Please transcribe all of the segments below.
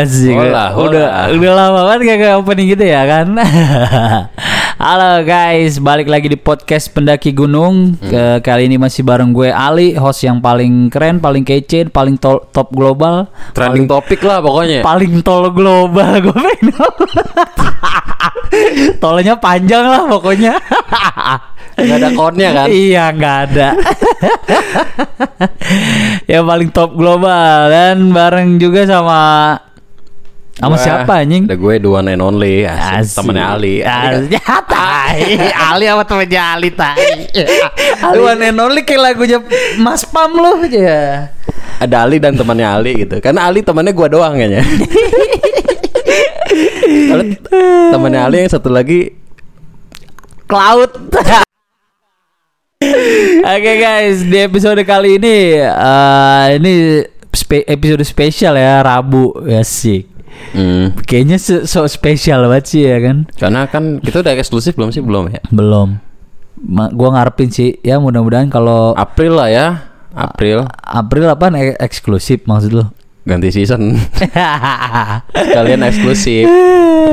Ya sih Hola, udah hola. udah lama banget gak opening gitu ya kan? Halo guys. Balik lagi di podcast pendaki gunung. Ke, kali ini masih bareng gue Ali host yang paling keren paling kece paling tol- top global. Trending topik lah pokoknya. paling tol global gue pengen tolnya panjang lah pokoknya. Gak ada code-nya kan? iya nggak ada. Yang paling top global dan bareng juga sama sama siapa anjing Ada gue the one and only asik. Asik. Temennya Ali. Asik. Ya, tai. Ali sama temennya Ali tai. Lu one and only kayak lagunya Mas Pam lu aja. Ada Ali dan temannya Ali gitu. Karena Ali temannya gue doang kayaknya. Kalau temannya Ali yang satu lagi Cloud. Oke guys, di episode kali ini eh, ini spe- episode spesial ya Rabu ya sih. Hmm, Kayaknya so spesial banget sih ya kan. karena kan kita udah eksklusif belum sih belum ya? Belum. Ma- gua ngarepin sih ya mudah-mudahan kalau April lah ya. April April apa eksklusif maksud lu? ganti season. Kalian eksklusif.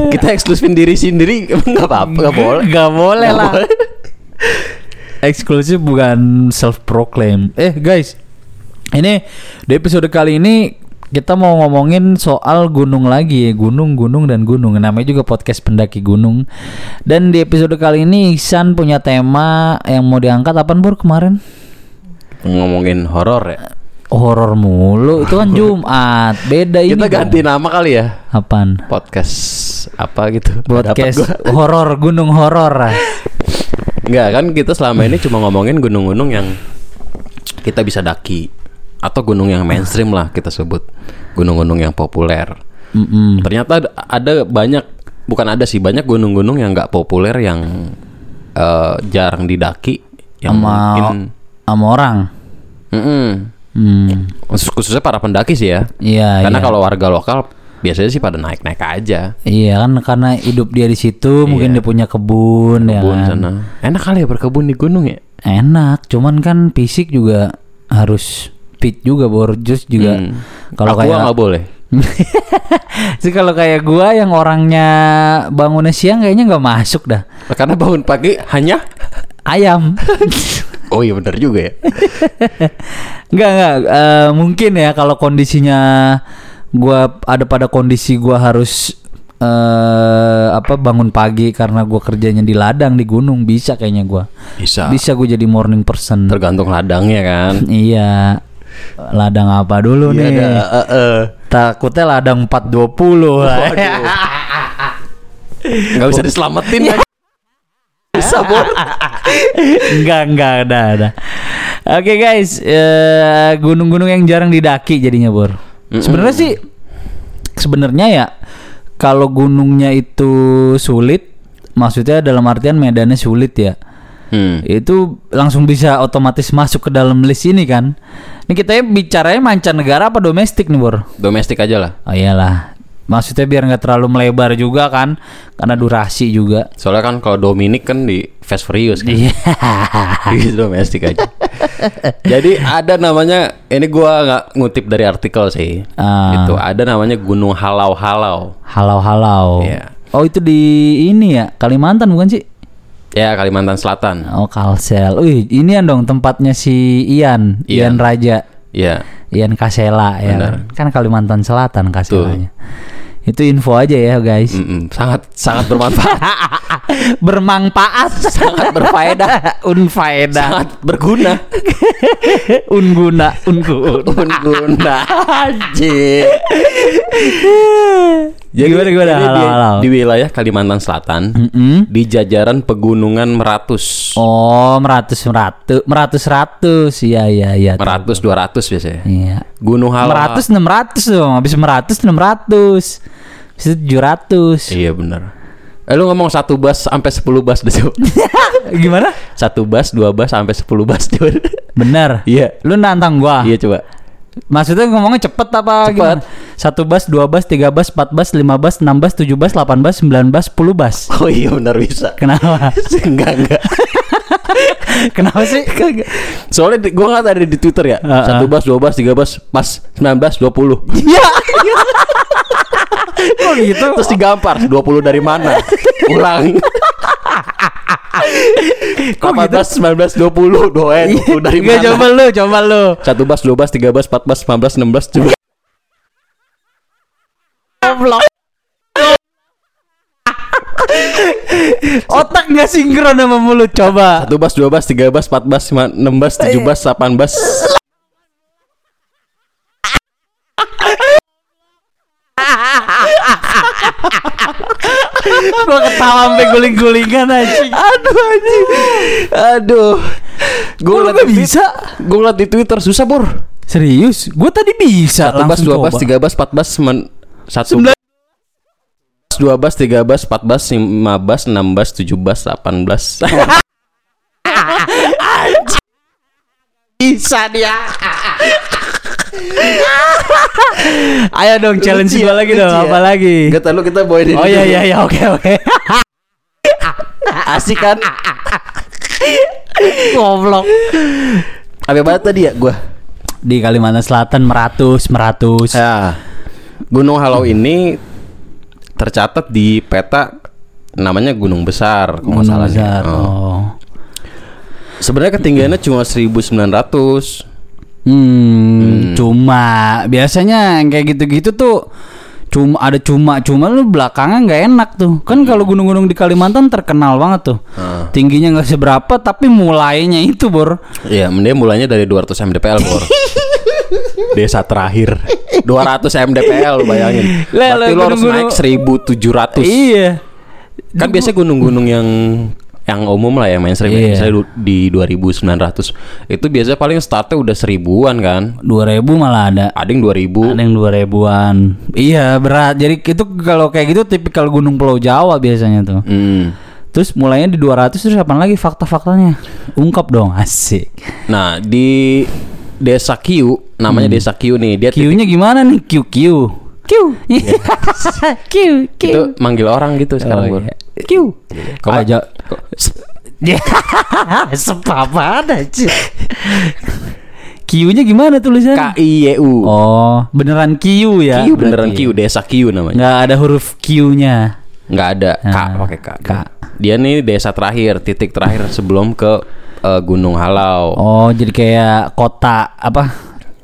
Kita eksklusifin diri sendiri nggak apa-apa, nggak boleh. Gak boleh Nggak lah. boleh. Eksklusif bukan self proclaim. Eh guys, ini di episode kali ini kita mau ngomongin soal gunung lagi ya, gunung, gunung dan gunung. Namanya juga podcast pendaki gunung. Dan di episode kali ini Ihsan punya tema yang mau diangkat apa Bur kemarin? Ngomongin horor ya. Horor mulu. Itu kan Jumat. Beda ini. Kita dong. ganti nama kali ya. Apaan? Podcast apa gitu. Podcast horor gunung horor. Enggak kan kita selama ini cuma ngomongin gunung-gunung yang kita bisa daki atau gunung yang mainstream lah kita sebut. Gunung-gunung yang populer. Mm-mm. Ternyata ada- banyak bukan ada sih banyak gunung-gunung yang nggak populer yang eh, jarang didaki yang Sama mungkin sama orang. Mm-mm. Hmm. Khusus- khususnya para pendaki sih ya. Iya, Karena iya. kalau warga lokal biasanya sih pada naik-naik aja. Iya kan karena hidup dia di situ, mungkin dia punya kebun, ya Kebun kan. sana. Enak kali ya berkebun di gunung ya. Enak, cuman kan fisik juga harus fit juga borjus juga. Hmm. Kalau kayak nggak boleh. sih kalau kayak gua yang orangnya bangunnya siang kayaknya nggak masuk dah. Karena bangun pagi hanya Ayam. Oh iya benar juga ya. Enggak enggak eh, mungkin ya kalau kondisinya gua ada pada kondisi gua harus eh apa bangun pagi karena gua kerjanya di ladang di gunung bisa kayaknya gua. Bisa. Bisa gue jadi morning person. Tergantung ladangnya kan. Iya. Ladang apa dulu Iya nih? ada. eh, eh. Takutnya ladang 420 lah. Nggak bisa diselamatin lagi. Bisa bor. enggak, enggak, ada, ada. Oke guys, eh, gunung-gunung yang jarang didaki jadinya, Bor. Sebenarnya sih sebenarnya ya kalau gunungnya itu sulit, maksudnya dalam artian medannya sulit ya. Hmm. Itu langsung bisa otomatis masuk ke dalam list ini kan. Ini kita bicaranya mancanegara apa domestik nih, Bor? Domestik aja lah. Oh iyalah. Maksudnya biar nggak terlalu melebar juga kan, karena durasi juga. Soalnya kan kalau Dominic kan di Fast Furious kan. Iya. Di domestik aja. Jadi ada namanya ini gua nggak ngutip dari artikel sih. Ah. Itu ada namanya Gunung Halau-Halau. Halau-halau. Iya. Oh itu di ini ya Kalimantan bukan sih? Ya Kalimantan Selatan. Oh Kalsel. Wih ini dong tempatnya si Ian, Ian, Ian. Raja, Ya. Ian Kasela ya. Benar. Kan Kalimantan Selatan Kaselanya. Itu info aja ya guys. Mm-mm. Sangat sangat bermanfaat. Bermanfaat, sangat berfaedah. unfaedah, sangat berguna. unguna, unggun. Berguna. Anjir. gimana gimana? ini di, Halau-halau. di wilayah Kalimantan Selatan Mm-mm. di jajaran pegunungan Meratus. Oh meratus meratus meratus ratus iya iya iya. Meratus 200 biasanya. Iya. Gunung Halau. Meratus enam ratus dong, habis meratus enam ratus, habis itu tujuh ratus. Iya benar. Eh, lu ngomong satu bus sampai 10 bus deh. Gimana? Satu bus, dua bus sampai 10 bus coba. Bener. Iya. Lu nantang gua. Iya coba. Maksudnya ngomongnya cepet apa Cepet. gimana? Satu bas, dua bas, tiga bas, empat bas, lima bas, enam bas, tujuh bas, delapan bas, sembilan bas, sepuluh bas. Oh iya benar bisa. Kenapa? enggak enggak. Kenapa sih? Soalnya di, gua ngeliat ada di Twitter ya. Heeh. Satu bas, dua bas, tiga bas, pas 19, 20. Iya. Kok gitu? Terus digampar 20 dari mana? Ulang. Kok gitu? 18, 19, 20 Doa 20 dari Enggak, mana? coba lu, coba lu. Satu bas, dua bas, tiga bas, empat bas, lima belas, enam belas, tujuh belas. Goblok. Otak nggak sinkron sama mulut coba. Satu bas, dua bas, tiga bas, empat bas, lima, enam bas, tujuh bas, delapan bas. Gua ketawa sampai guling-gulingan anjing. Aduh anjing. Aduh. Gue ngeliat nggak bisa? Gue ngeliat di Twitter susah bor. Serius? Gua tadi bisa Satu bas, dua bas, tiga bas, empat bas, semen, satu Sembilan- dua bas, tiga bas, empat bas, lima bas, enam bas, tujuh bas, delapan bas. Bisa dia. Ayo dong challenge Lucu ya, gua lagi dong. ya. Apa lagi? Gak tau lu kita bawain ini Oh iya iya iya oke oke. Asik kan? Goblok. Apa banget tadi ya gue? Di Kalimantan Selatan meratus meratus. Ya, Gunung Halau ini tercatat di peta namanya Gunung Besar, kalau Gunung salah besar. Oh. Oh. Sebenarnya ketinggiannya cuma 1900. Hmm, cuma biasanya yang kayak gitu-gitu tuh cuma ada cuma cuma lu belakangnya nggak enak tuh kan kalau gunung-gunung di Kalimantan terkenal banget tuh Ah. tingginya nggak seberapa tapi mulainya itu bor Iya, mending mulainya dari 200 mdpl, Bor. Desa terakhir 200 mdpl bayangin. Lah, Berarti lu harus naik 1700. iya Kan biasanya gunung-gunung yang yang umum lah yang mainstream. Ya, Iya. misalnya di 2900 itu biasanya paling startnya udah seribuan kan? 2000 malah ada. Ada yang 2000 ada yang 2000-an iya berat. Jadi itu kalau kayak gitu tipikal gunung Pulau Jawa biasanya tuh. Hmm. terus mulainya di 200 terus apa lagi fakta-faktanya? Ungkap dong asik. Nah di desa Kiu, namanya desa Kiu nih, dia titik- Q-nya gimana nih? Q Q Q Q Q itu manggil orang gitu sekarang Oh, iya. Q Kok nggak- aja Ya, sepapa aja. Q-nya gimana tulisannya? K I Y U. Oh, beneran Q ya? Kiu beneran berarti. Kiu, desa Kiu namanya. Nggak ada huruf Q-nya. Nggak ada K Ah, pakai K. K. Dia nih desa terakhir, titik terakhir sebelum ke eh, Gunung Halau. Oh, jadi kayak kota apa?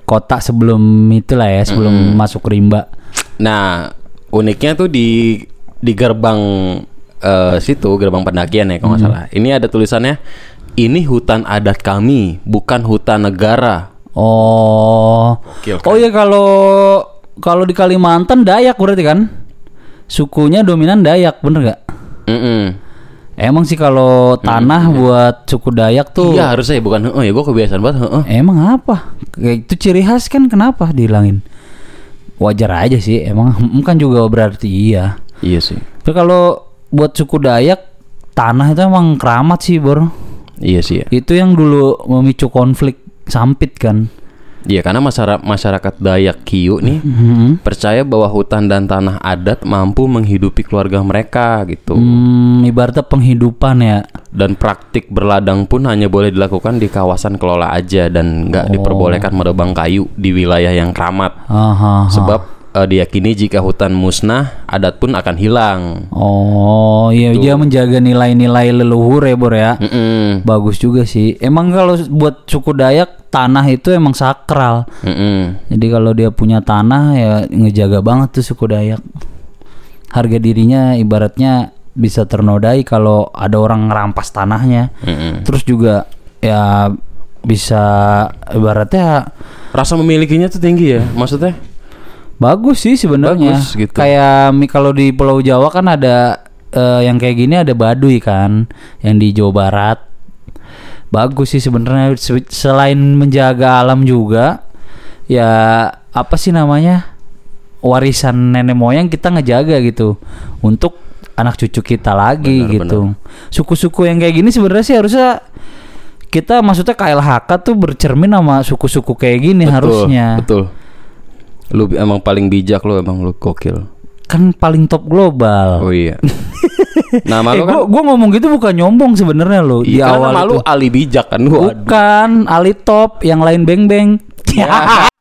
Kota sebelum itulah ya, sebelum masuk rimba. Nah, uniknya tuh di di gerbang eh, situ, gerbang pendakian ya kalau nggak salah. Ini ada tulisannya ini hutan adat kami, bukan hutan negara. Oh. Gokil kan? Oh ya kalau kalau di Kalimantan Dayak berarti kan? Sukunya dominan Dayak, bener gak? Mm-mm. Emang sih kalau tanah buat suku Dayak tuh Iya harusnya ya, bukan oh ya gue kebiasaan banget heeh. emang apa? Kayak itu ciri khas kan kenapa dihilangin? Wajar aja sih, emang "Hmm" kan juga berarti iya. Iya sih. Tapi kalau buat suku Dayak tanah itu emang keramat sih, Bor. Iya sih ya. Itu yang dulu memicu konflik sampit kan. Iya karena masyarakat masyarakat Dayak Kiu nih Hmm. percaya bahwa hutan dan tanah adat mampu menghidupi keluarga mereka gitu. Hmm, ibaratnya penghidupan ya. Dan praktik berladang pun hanya boleh dilakukan di kawasan kelola aja dan nggak diperbolehkan menebang kayu di wilayah yang keramat. Aha, aha. Sebab eh, diyakini jika hutan musnah, adat pun akan hilang. Oh, iya dia menjaga nilai-nilai leluhur ya, Bor ya. Mm-mm. Bagus juga sih. Emang kalau buat suku Dayak tanah itu emang sakral. Mm-mm. Jadi kalau dia punya tanah ya ngejaga banget tuh suku Dayak. Harga dirinya ibaratnya bisa ternodai kalau ada orang ngerampas tanahnya. Mm-mm. Terus juga ya bisa ibaratnya Rasa memilikinya tuh tinggi ya, maksudnya? Bagus sih sebenarnya. Gitu. Kayak kalau di Pulau Jawa kan ada eh, yang kayak gini ada Baduy kan, yang di Jawa Barat. Bagus sih sebenarnya Se- selain menjaga alam juga ya apa sih namanya? warisan nenek moyang kita ngejaga gitu untuk anak cucu kita lagi Benar, gitu. Suku-suku yang kayak gini sebenarnya sih harusnya kita maksudnya KLHK tuh bercermin sama suku-suku kayak gini Betul, harusnya. Betul. Lu emang paling bijak lu emang lu gokil. Kan paling top global. Oh iya. Nama eh, lu kan gua, gua ngomong gitu bukan nyombong sebenarnya lo di Iya, karena awal nama lu itu. Ali bijak kan aduh. Bukan Ali top, yang lain beng beng. Ya.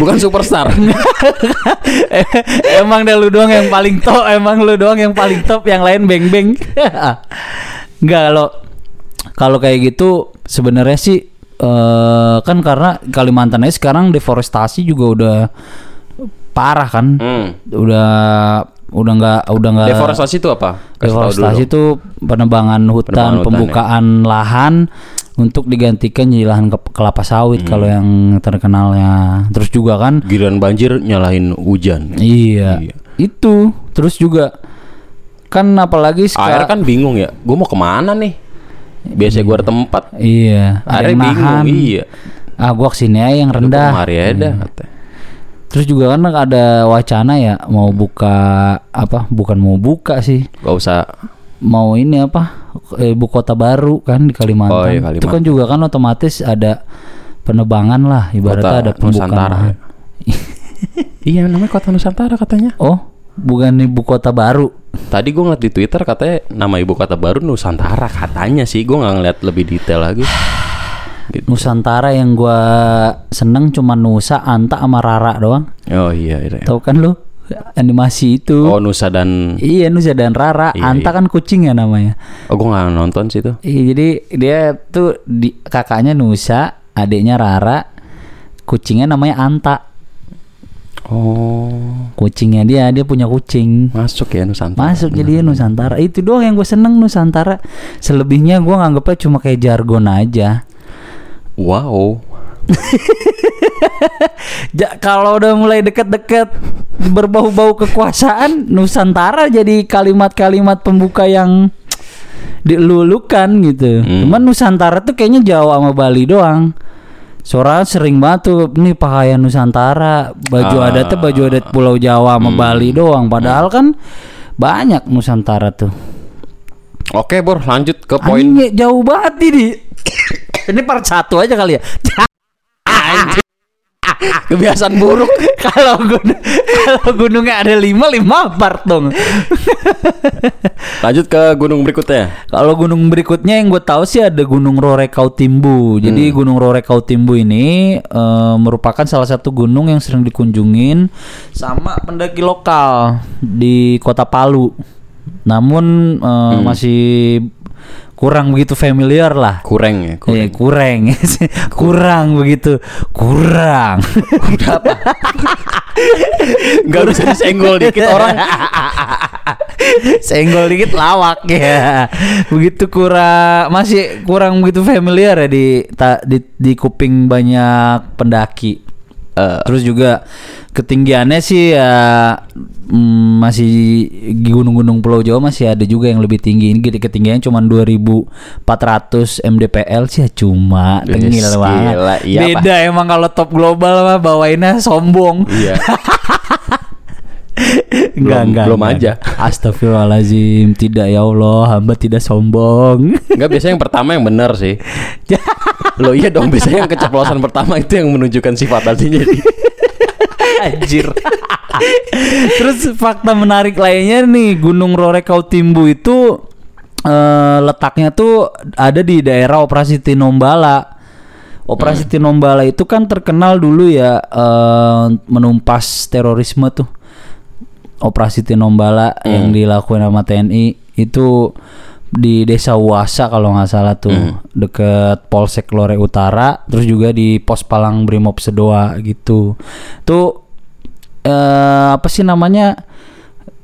Bukan superstar. emang deh lu doang yang paling top, emang lu doang yang paling top, yang lain beng beng. Enggak kalau kalau kayak gitu sebenarnya sih eh kan karena Kalimantan aja sekarang deforestasi juga udah parah kan. hmm. Udah udah nggak udah nggak Deforestasi itu apa? Kasih Deforestasi itu penebangan Penebangan hutan, hutan, ya. pembukaan lahan untuk digantikan jadi lahan ke- kelapa sawit kalau Hmm. yang terkenalnya. Terus juga kan Giliran banjir nyalahin hujan. iya, Iya. itu terus juga kan apalagi Air sekarang kan bingung ya. Gue mau ke mana nih? Biasanya gue ada tempat. iya ada yang bingung. Iya. Ah gua ke sini aja yang rendah. Iya. Kemari dah, katanya. Terus juga kan ada wacana ya mau buka apa? Bukan mau buka sih. Gak usah. mau ini apa ibu kota baru kan di Kalimantan. Oh, iya, Itu Kalimantan. kan juga kan otomatis ada penebangan lah ibaratnya Kota ada pembukaan. Nusantara. Iya namanya kota Nusantara katanya. Oh, bukan ibu kota baru. Tadi gue ngeliat di Twitter katanya nama ibu kota baru Nusantara katanya sih. Gue nggak ngeliat lebih detail lagi. Gitu. Nusantara yang gua seneng cuma Nusa, Anta sama Rara doang. Oh iya. iya. Tahu kan lu animasi itu? Oh Nusa dan. Iya Nusa dan Rara. Iya, Anta iya. kan kucing ya namanya. Oh gue nggak nonton sih itu. Iya jadi dia tuh di kakaknya Nusa, adiknya Rara, kucingnya namanya Anta. Oh Kucingnya dia, dia punya kucing. masuk ya Nusantara. Masuk jadi Nusantara. Itu doang yang gue seneng Nusantara. Selebihnya gue nganggepnya cuma kayak jargon aja. Wow. Ja, kalau udah mulai deket-deket berbau-bau kekuasaan, Nusantara jadi kalimat-kalimat pembuka yang dilulukan gitu. Hmm. Cuman Nusantara tuh kayaknya Jawa sama Bali doang. Soalnya sering banget tuh nih pakaian Nusantara, baju Ah. adatnya baju adat Pulau Jawa sama Bali doang. Padahal kan banyak Nusantara tuh. Oke Bor lanjut ke poin. Jauh banget ini. ini part satu aja kali ya. Kebiasaan buruk. kalau gunung kalau gunungnya ada lima lima part dong. Lanjut ke gunung berikutnya. kalau gunung berikutnya yang gue tahu sih ada Gunung Rorekau Timbu. Jadi Gunung Rorekau Timbu ini eh, merupakan salah satu gunung yang sering dikunjungin sama pendaki lokal di Kota Palu. Namun eh, masih kurang begitu familiar lah. Kurang ya. Kurang. Eh, kurang kurang begitu kurang Gak bisa disenggol dikit orang. senggol dikit lawak ya begitu kurang masih kurang begitu familiar ya di ta- di, di kuping banyak pendaki Eh, terus juga ketinggiannya sih ya mm, masih di gunung-gunung Pulau Jawa masih ada juga yang lebih tinggi ini ketinggiannya cuma 2400 mdpl sih ya cuma Yes, tengil banget gila, iya, beda emang kalau top global mah bawainnya sombong iya. Enggak, Belum- enggak, belum enggak. aja. Astagfirullahalazim, tidak ya Allah, hamba tidak sombong. Enggak biasanya yang pertama yang benar sih. Lo iya dong biasanya yang keceplosan pertama itu yang menunjukkan sifat aslinya. Anjir. Terus fakta menarik lainnya nih, Gunung Rorekau Timbu itu eh, letaknya tuh ada di daerah Operasi Tinombala. Operasi Tinombala itu kan terkenal dulu ya eh, menumpas terorisme tuh. Operasi Tinombala yang dilakukan sama TNI itu di Desa Wasa kalau nggak salah tuh deket Polsek Lore Utara, terus juga di Pos Palang Brimob Sedoa gitu. Tuh eh, apa sih namanya?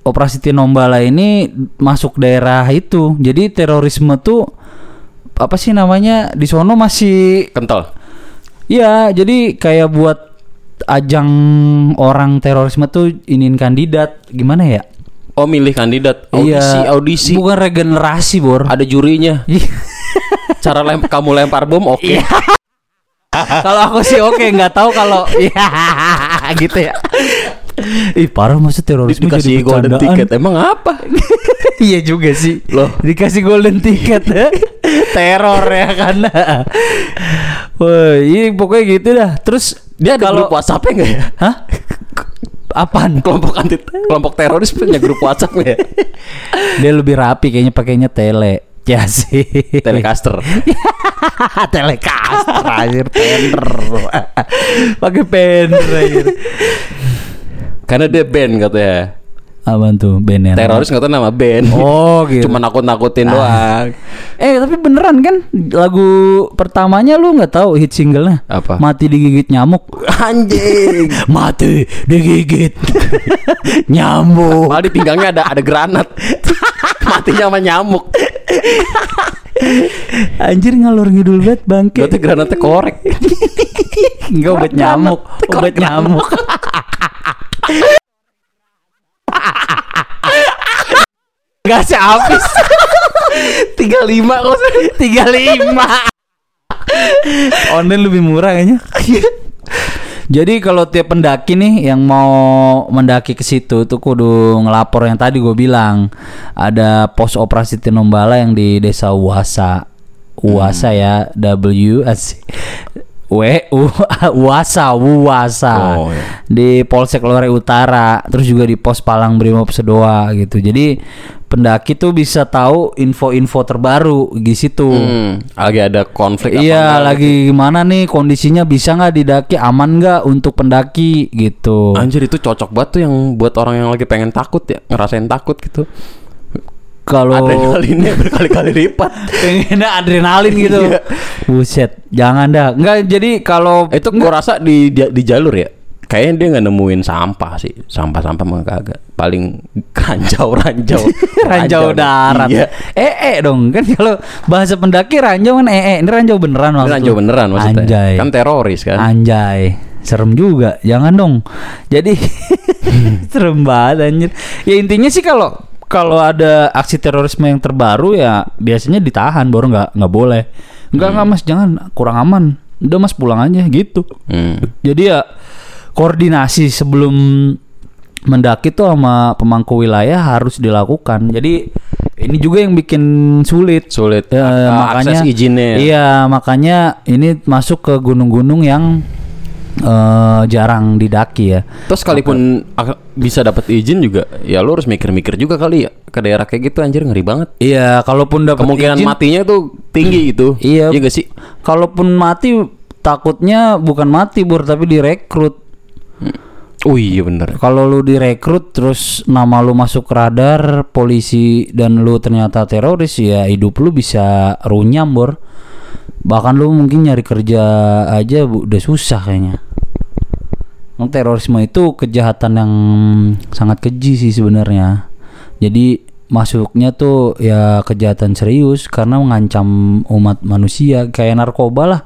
Operasi Tinombala ini masuk daerah itu. Jadi terorisme tuh apa sih namanya? Di sono masih Kental. Iya, jadi kayak buat ajang orang terorisme tuh iniin kandidat gimana ya? Oh milih kandidat audisi Iya, audisi Bukan regenerasi, Bor. ada jurinya. Iya. Cara lem kamu lempar bom oke. kalau aku sih oke, nggak tahu kalau iya gitu ya. Ih parah masa terorisme Dikasih jadi golden ticket. Emang apa? iya juga sih. Loh. Dikasih golden ticket ya. Teror ya kan. Wah, iya pokoknya gitu dah. Terus Dia ada kalau grup WhatsApp-nya enggak ya? Hah? Apaan? Kelompok anti kelompok teroris punya grup WhatsApp ya? Dia lebih rapi kayaknya pakainya tele. Ya sih. Telecaster. Telecaster anjir tender. Pakai pender anjir. Karena dia band katanya. Apaan tuh bandnya? Teroris nggak tahu nama band. Oh gitu. Cuma nakut-nakutin doang. Eh tapi beneran kan lagu pertamanya lu nggak tahu hit singlenya Apa? Mati digigit nyamuk. Anjing. Mati digigit nyamuk. Malah di pinggangnya ada ada granat. Matinya sama nyamuk. Anjir ngalor ngidul banget bangke. Berarti granatnya korek. Enggak obat nyamuk, obat nyamuk. Gak habis. 35 kok. 35 Online lebih murah kayaknya. Jadi kalau tiap pendaki nih yang mau mendaki ke situ tuh kudu ngelapor yang tadi gue bilang. Ada pos operasi Tinombala yang di desa Uasa. Uasa ya W S W U Uasa Uasa Oh, iya. di Polsek Lore Utara terus juga di pos Palang Brimob Sedoa gitu jadi pendaki tuh bisa tahu info-info terbaru di situ Hmm, lagi ada konflik apa Iya lagi gimana nih kondisinya bisa nggak didaki aman nggak untuk pendaki gitu. Anjir itu cocok banget tuh yang buat orang yang lagi pengen takut ya, ngerasain takut gitu. Kalau Adrenalinnya berkali-kali lipat. pengennya adrenalin gitu. Iya. Buset, jangan dah. Nggak jadi kalau Itu gua rasa di, di di jalur ya. Kayaknya dia nggak nemuin sampah sih. Sampah-sampah mah kagak. Paling ranjau-ranjau. ranjau darat. Iya. Eh eh dong kan kalau bahasa pendaki ranjau kan eh eh ini ranjau beneran Ini maksud ranjau beneran maksudnya. Anjay. Kan teroris kan. Anjay. Serem juga. Jangan dong. Jadi serem banget anjir. Ya intinya sih kalau kalau ada aksi terorisme yang terbaru ya biasanya ditahan baru nggak nggak boleh. Enggak enggak Mas, jangan kurang aman. Udah Mas pulang aja gitu. Hmm. Jadi ya koordinasi sebelum mendaki tuh sama pemangku wilayah harus dilakukan. Jadi ini juga yang bikin sulit. Sulit Ya, ak- makanya akses izinnya. ya. Iya, makanya ini masuk ke gunung-gunung yang eh, jarang didaki ya. Terus sekalipun ak- bisa dapat izin juga, ya lu harus mikir-mikir juga kali ya ke daerah kayak gitu anjir ngeri banget. Iya, kalaupun dapat Kemungkinan izin, matinya tuh tinggi gitu. Iya. Iya gak sih? kalaupun mati takutnya bukan mati bur tapi direkrut. Oh iya bener. Kalau lu direkrut terus nama lu masuk radar polisi dan lu ternyata teroris ya hidup lu bisa runyam bor. Bahkan lu mungkin nyari kerja aja udah susah kayaknya. Terorisme itu kejahatan yang sangat keji sih sebenarnya. Jadi masuknya tuh ya kejahatan serius karena mengancam umat manusia kayak narkoba lah.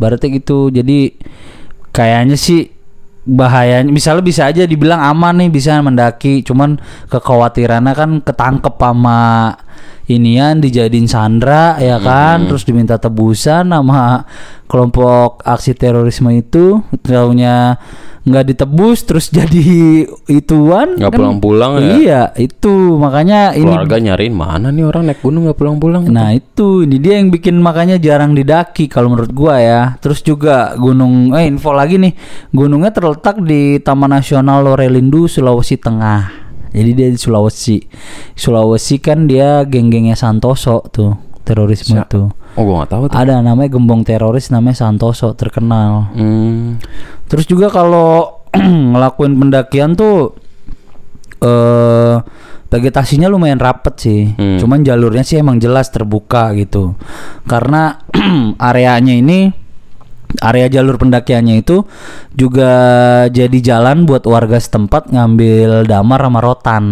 Berarti gitu. Jadi kayaknya sih bahayanya misalnya bisa aja dibilang aman nih bisa mendaki cuman kekhawatirannya kan ketangkep sama inian dijadiin sandra ya kan terus diminta tebusan sama kelompok aksi terorisme itu taunya nggak ditebus terus jadi ituan Nggak kan- pulang-pulang ya. iya itu makanya ini Keluarga nyariin mana nih orang naik gunung nggak pulang-pulang? Nah itu ini dia yang bikin makanya jarang didaki kalau menurut gua ya. Terus juga gunung eh info lagi nih gunungnya terletak di Taman Nasional Lorelindu Sulawesi Tengah. Jadi dia di Sulawesi. Sulawesi kan dia geng-gengnya Santoso tuh terorisme tuh. Oh gua nggak tahu tuh. Ada namanya gembong teroris namanya Santoso terkenal. Hmm. Terus juga kalau ngelakuin pendakian tuh eh vegetasinya lumayan rapet sih. Hmm. Cuman jalurnya sih emang jelas terbuka gitu. Karena areanya ini area jalur pendakiannya itu juga jadi jalan buat warga setempat ngambil damar sama rotan.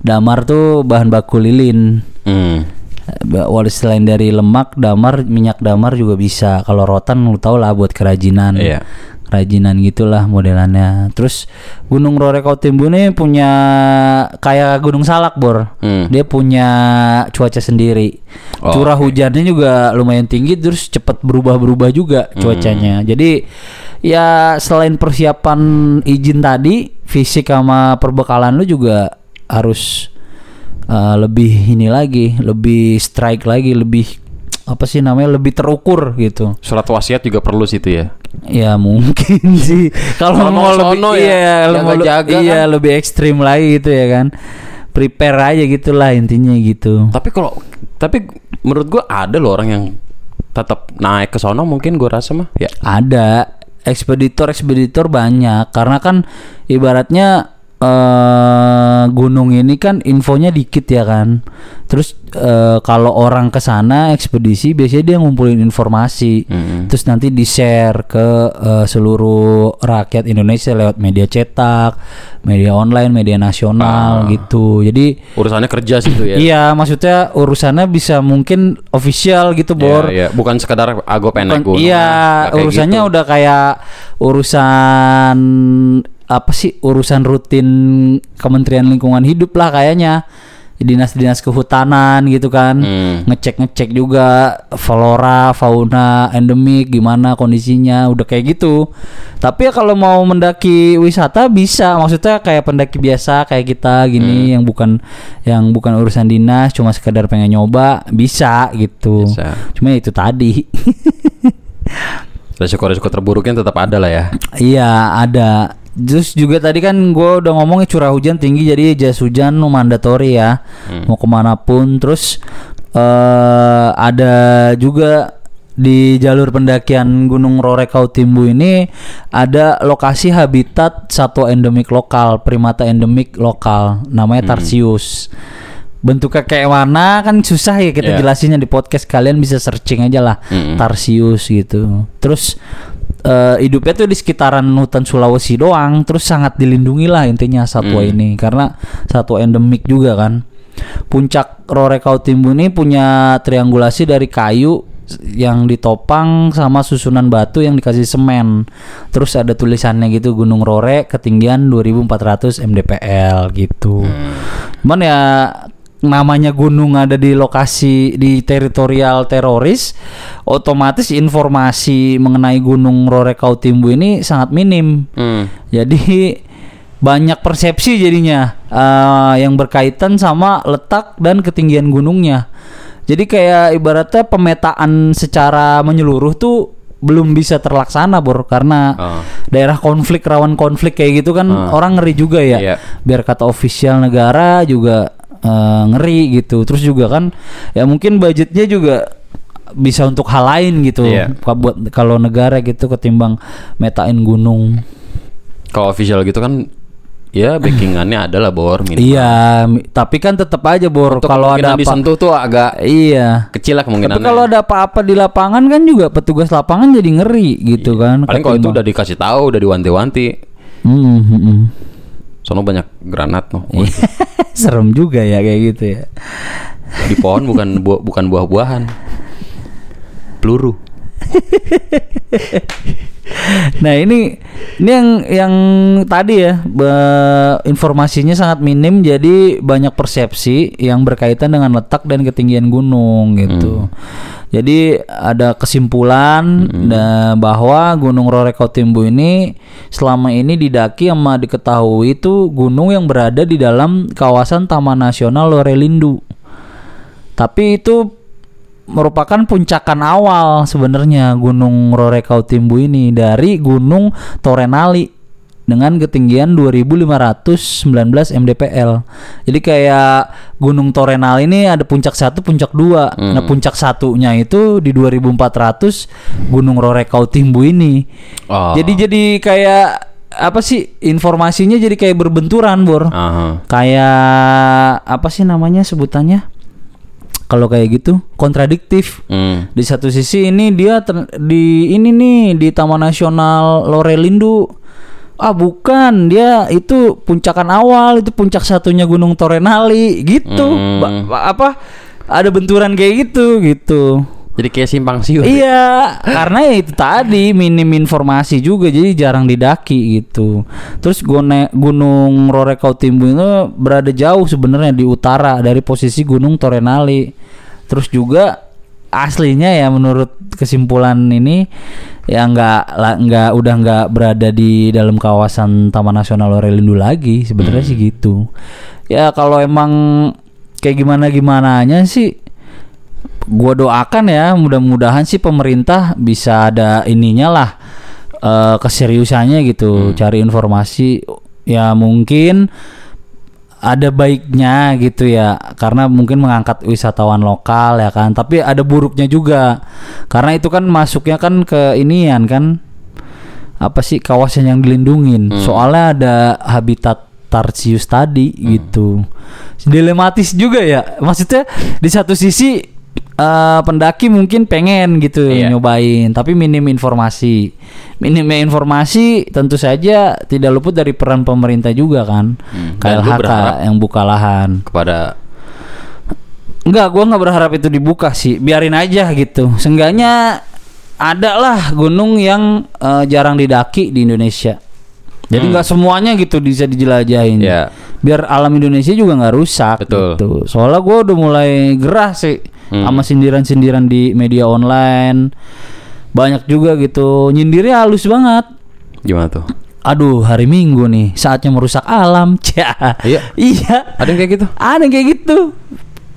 Damar tuh bahan baku lilin. Hmm. Walau selain dari lemak, damar, minyak damar juga bisa. Kalau rotan lu tau lah buat kerajinan. Iya. Kerajinan gitulah modelannya. Terus Gunung Rorekau Timbune punya kayak Gunung Salak, Bor. Hmm. Dia punya cuaca sendiri. Oh, Curah hujannya juga lumayan tinggi terus cepet berubah-berubah juga Hmm. cuacanya. Jadi ya selain persiapan izin tadi, fisik sama perbekalan lu juga harus eh, lebih ini lagi, lebih strike lagi, lebih apa sih namanya lebih terukur gitu. Surat wasiat juga perlu situ ya. Ya mungkin sih kalau mau lebih ya, iya, lu- jaga-jaga iya kan. lebih ekstrim lagi gitu ya kan. Prepare aja gitulah intinya gitu. Tapi kalau tapi menurut gua ada loh orang yang tetap naik ke sono mungkin gua rasa mah. Ya. Ada ekspeditor-ekspeditor banyak karena kan ibaratnya eh gunung ini kan infonya dikit ya kan. Terus eh, kalau orang ke sana ekspedisi biasanya dia ngumpulin informasi. Mm-mm. Terus nanti di-share ke eh, seluruh rakyat Indonesia lewat media cetak, media online, media nasional gitu. Jadi Urusannya kerja sih itu ya. Iya, maksudnya urusannya bisa mungkin official gitu, Bor. Iya, iya. bukan sekedar aku pengen naik Bukan- gunung. iya, urusannya gitu. udah kayak urusan apa sih? Urusan rutin Kementerian Lingkungan Hidup lah kayaknya. Dinas-dinas kehutanan gitu kan. Hmm. Ngecek-ngecek juga flora, fauna, endemik gimana kondisinya, udah kayak gitu. Tapi ya kalau mau mendaki wisata bisa, maksudnya kayak pendaki biasa kayak kita Hmm. gini yang bukan yang bukan urusan dinas, cuma sekedar pengen nyoba, bisa gitu. Bisa. Cuma ya itu tadi. Resiko-resiko terburuknya tetap ada lah ya. iya, ada. Terus juga tadi kan gue udah ngomongnya curah hujan tinggi jadi jas hujan mandatory ya. Mau ke mana pun. Terus eh ada juga di jalur pendakian Gunung Rorekau Timbu ini ada lokasi habitat satwa endemik lokal, primata endemik lokal, namanya Tarsius. Bentuknya kayak mana kan susah ya kita Iya. jelasinnya di podcast kalian bisa searching aja lah Mm-mm. Tarsius gitu. Terus eh, hidupnya tuh di sekitaran hutan Sulawesi doang, terus sangat dilindungi lah intinya satwa Mm. ini karena satwa endemik juga kan. Puncak Rorekau Timbu ini punya triangulasi dari kayu yang ditopang sama susunan batu yang dikasih semen. Terus ada tulisannya gitu Gunung Rore ketinggian 2400 mdpl gitu. Cuman ya namanya gunung ada di lokasi di teritorial teroris, otomatis informasi mengenai Gunung Rorekau Timbu ini sangat minim. Hmm. Jadi banyak persepsi jadinya eh, yang berkaitan sama letak dan ketinggian gunungnya. Jadi kayak ibaratnya pemetaan secara menyeluruh tuh belum bisa terlaksana bor karena Oh. daerah konflik rawan konflik kayak gitu kan orang ngeri juga ya. Iya. Biar kata ofisial negara juga eh, ngeri gitu. Terus juga kan ya mungkin budgetnya juga bisa untuk hal lain gitu. Ka- Buat kalau negara gitu ketimbang metain gunung. Kalau official gitu kan ya backingannya ada lah bor minimal. Iya, tapi kan tetap aja bor kalau kemungkinan ada apa disentuh tuh agak Iya. kecil lah Tapi kemungkinannya. kalau ada apa-apa di lapangan kan juga petugas lapangan jadi ngeri gitu kan. Iya. Paling kalau itu udah dikasih tahu, udah diwanti-wanti. Hmm, hmm, hmm. Sono banyak granat noh. Iya. Serem juga ya kayak gitu ya. Di pohon bukan buah bukan buah-buahan. Peluru. Nah ini ini yang yang tadi ya be- informasinya sangat minim jadi banyak persepsi yang berkaitan dengan letak dan ketinggian gunung gitu. Jadi ada kesimpulan da- bahwa Gunung Rorekau Timbu ini selama ini didaki sama diketahui itu gunung yang berada di dalam kawasan Taman Nasional Lorelindu. Tapi itu merupakan puncakan awal sebenarnya Gunung Rorekau Timbu ini dari Gunung Torenali dengan ketinggian 2519 mdpl. Jadi kayak Gunung Torenali ini ada puncak satu, puncak dua. Nah puncak satunya itu di 2400 Gunung Rorekau Timbu ini. Oh. Jadi jadi kayak apa sih informasinya jadi kayak berbenturan bor. Aha. Kayak apa sih namanya sebutannya? Kalau kayak gitu kontradiktif. Hmm. Di satu sisi ini dia ter- di ini nih di Taman Nasional Lorelindu. Ah bukan, dia itu puncakan awal, itu puncak satunya Gunung Torenali gitu. Hmm. Ba- ba- apa? Ada benturan kayak gitu gitu. Jadi kayak simpang siur. Iya, karena ya itu tadi minim informasi juga jadi jarang didaki gitu. Terus gune, Gunung Rorekau Timbu itu berada jauh sebenarnya di utara dari posisi Gunung Torenali. Terus juga aslinya ya menurut kesimpulan ini ya nggak nggak udah nggak berada di dalam kawasan Taman Nasional Lorelindu lagi. Sebenarnya sih gitu. Ya kalau emang kayak gimana gimananya sih gua doakan ya mudah-mudahan sih pemerintah bisa ada ininya lah eh, keseriusannya gitu cari informasi. Ya mungkin ada baiknya gitu ya karena mungkin mengangkat wisatawan lokal ya kan tapi ada buruknya juga. Karena itu kan masuknya kan ke inian kan apa sih kawasan yang dilindungin. Soalnya ada habitat tarsius tadi gitu. Dilematis juga ya maksudnya di satu sisi eh, pendaki mungkin pengen gitu Iya. nyobain tapi minim informasi minimnya informasi tentu saja tidak luput dari peran pemerintah juga kan Hmm, KLHK yang buka lahan kepada Enggak, gua nggak berharap itu dibuka sih. Biarin aja gitu. Seenggaknya ada lah gunung yang eh, jarang didaki di Indonesia. Jadi nggak semuanya gitu bisa dijelajahin. Hmm. Ya. Biar alam Indonesia juga nggak rusak Betul. gitu. Soalnya gua udah mulai gerah sih Hmm. sama sindiran-sindiran di media online. Banyak juga gitu. Nyindirnya halus banget. gimana tuh? Aduh, hari Minggu nih, saatnya merusak alam. Iya. Iya. Ada yang kayak gitu? Ada yang kayak gitu.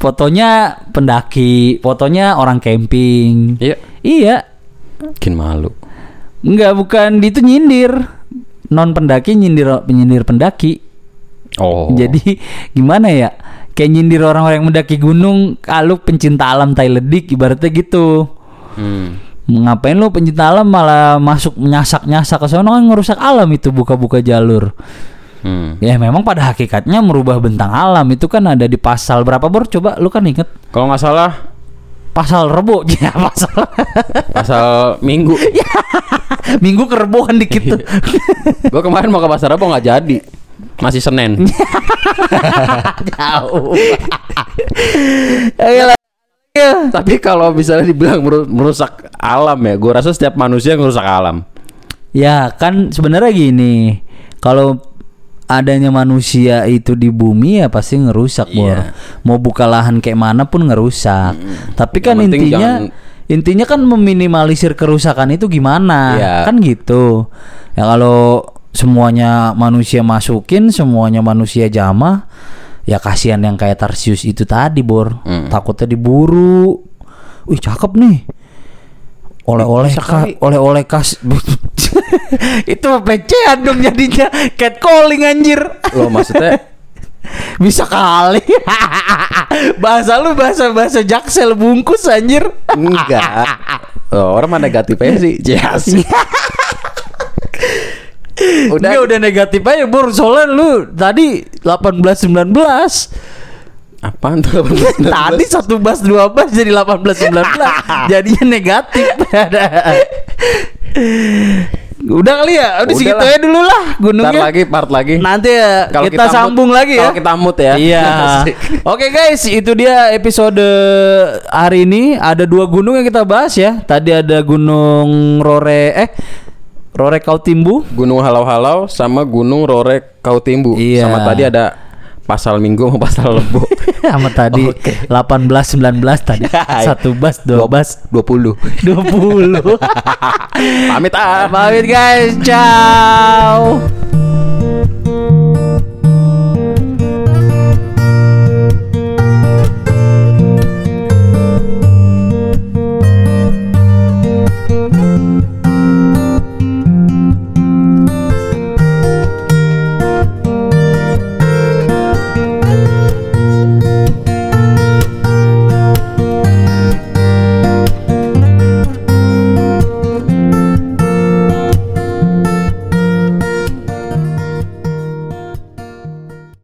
Fotonya pendaki, fotonya orang camping. Iya. Iya. Bikin malu. Enggak, bukan itu nyindir. Non pendaki nyindir penyindir pendaki. Oh. Jadi gimana ya? Kayak nyindir orang-orang yang mendaki gunung, kalau pencinta alam tai ledik ibaratnya gitu. Hmm. Ngapain lu pencinta alam malah masuk nyasak-nyasak ke sana kan ngerusak alam itu buka-buka jalur. Hmm. Ya memang pada hakikatnya merubah bentang alam itu kan ada di pasal berapa bor coba lu kan inget Kalau nggak salah pasal rebo ya pasal pasal Minggu. minggu kereboan dikit tuh Gua kemarin mau ke pasar Rebo nggak jadi. Masih Senin. jauh. Tapi kalau misalnya dibilang meru- merusak alam ya, gua rasa setiap manusia merusak alam. ya kan sebenarnya gini kalau adanya manusia itu di bumi ya pasti ngerusak bor Iya. mau buka lahan kayak mana pun ngerusak tapi kan intinya jangan- intinya kan meminimalisir kerusakan itu gimana Iya. kan gitu ya kalau semuanya manusia masukin semuanya manusia jamah ya kasihan yang kayak Tarsius itu tadi bor Mm. takutnya diburu wih cakep nih oleh-oleh oleh-oleh kas itu pelecehan dong jadinya catcalling anjir Lo maksudnya bisa kali bahasa lu bahasa bahasa jaksel bungkus anjir enggak. Oh, orang mah negatif aja sih. Yes. Udah udah negatif aja bor soalnya lu tadi 18 19 Apaan tuh? tadi satu bas dua bas jadi 18 19 jadinya negatif udah kali ya udah Udah segitu aja dulu lah Ntar gunungnya lagi part lagi. Nanti ya Kalau kita, mood- sambung lagi ya. Kalau kita mood ya. Iya. Oke guys, itu dia episode hari ini. Ada dua gunung yang kita bahas ya. Tadi ada Gunung Rore eh Rore Kautimbu. Gunung Halau-Halau sama Gunung Rorek Kautimbu. Iya. Sama tadi ada Pasal Minggu sama Pasal Lebo. Sama tadi Oke. 18 19 tadi. Satu bas, dua bas, 20. 20. Pamit ah. Pamit guys. Ciao.